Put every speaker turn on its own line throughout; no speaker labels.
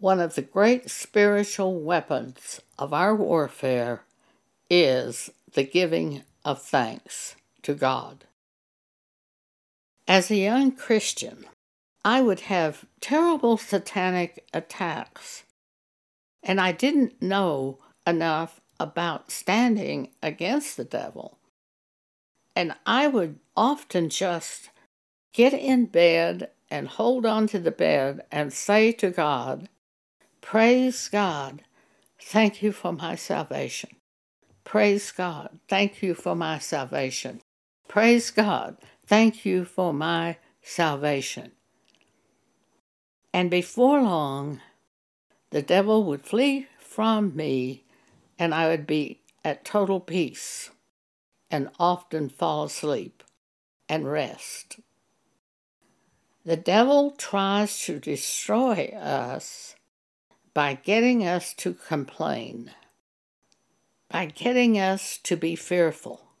One of the great spiritual weapons of our warfare is the giving of thanks to God. As a young Christian, I would have terrible satanic attacks, and I didn't know enough about standing against the devil. And I would often just get in bed and hold on to the bed and say to God, Praise God. Thank you for my salvation. Praise God. Thank you for my salvation. Praise God. Thank you for my salvation. And before long, the devil would flee from me and I would be at total peace and often fall asleep and rest. The devil tries to destroy us by getting us to complain, by getting us to be fearful,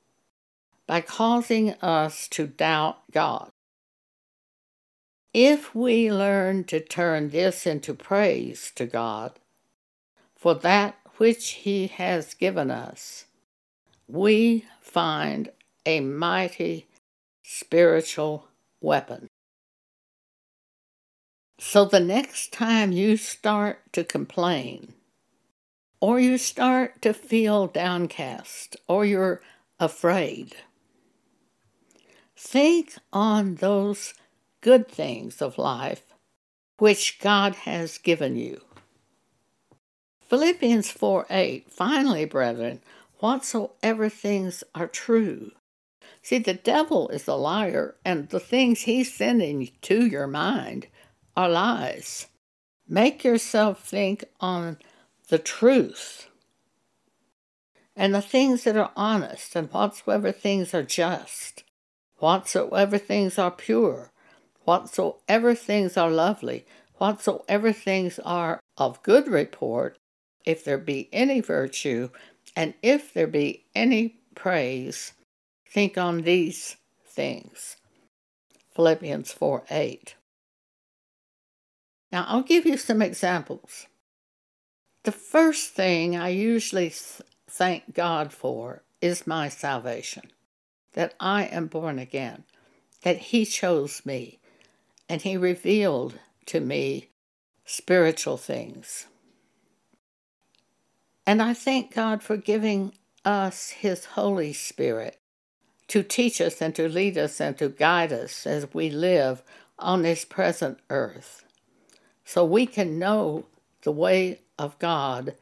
by causing us to doubt God. If we learn to turn this into praise to God for that which He has given us, we find a mighty spiritual weapon. So the next time you start to complain, or you start to feel downcast, or you're afraid, think on those good things of life which God has given you. Philippians 4 8, finally, brethren, whatsoever things are true. See, the devil is a liar, and the things he's sending to your mind are lies. Make yourself think on the truth and the things that are honest, and whatsoever things are just, whatsoever things are pure, whatsoever things are lovely, whatsoever things are of good report, if there be any virtue, and if there be any praise, think on these things. Philippians 4 8. Now, I'll give you some examples. The first thing I usually thank God for is my salvation, that I am born again, that He chose me, and He revealed to me spiritual things. And I thank God for giving us His Holy Spirit to teach us and to lead us and to guide us as we live on this present earth so we can know the way of God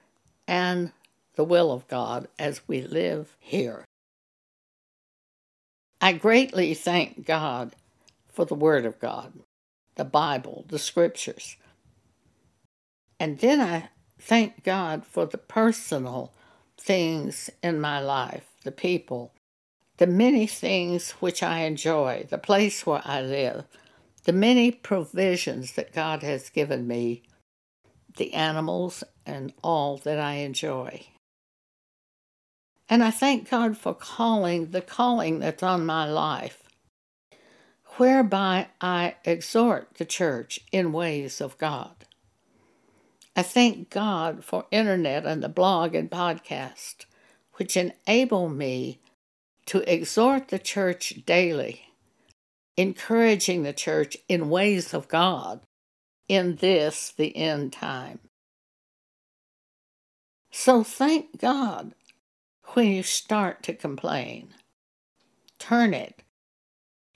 and the will of God as we live here. I greatly thank God for the Word of God, the Bible, the Scriptures. And then I thank God for the personal things in my life, the people, the many things which I enjoy, the place where I live, the many provisions that God has given me, the animals, and all that I enjoy. And I thank God for calling the calling that's on my life, whereby I exhort the church in ways of God. I thank God for internet and the blog and podcast, which enable me to exhort the church daily encouraging the church in ways of God in this, the end time. So thank God when you start to complain. Turn it.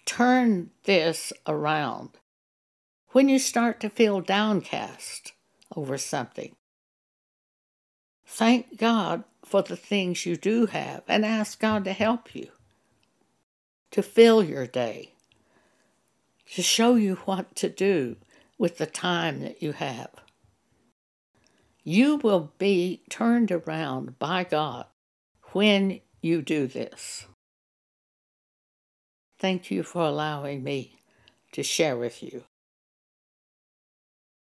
Turn this around. When you start to feel downcast over something, thank God for the things you do have and ask God to help you to fill your day to show you what to do with the time that you have. You will be turned around by God when you do this. Thank you for allowing me to share with you.